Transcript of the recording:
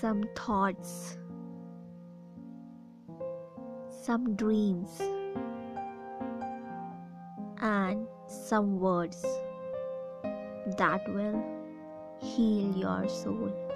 some thoughts, some dreams, and some words that will heal your soul.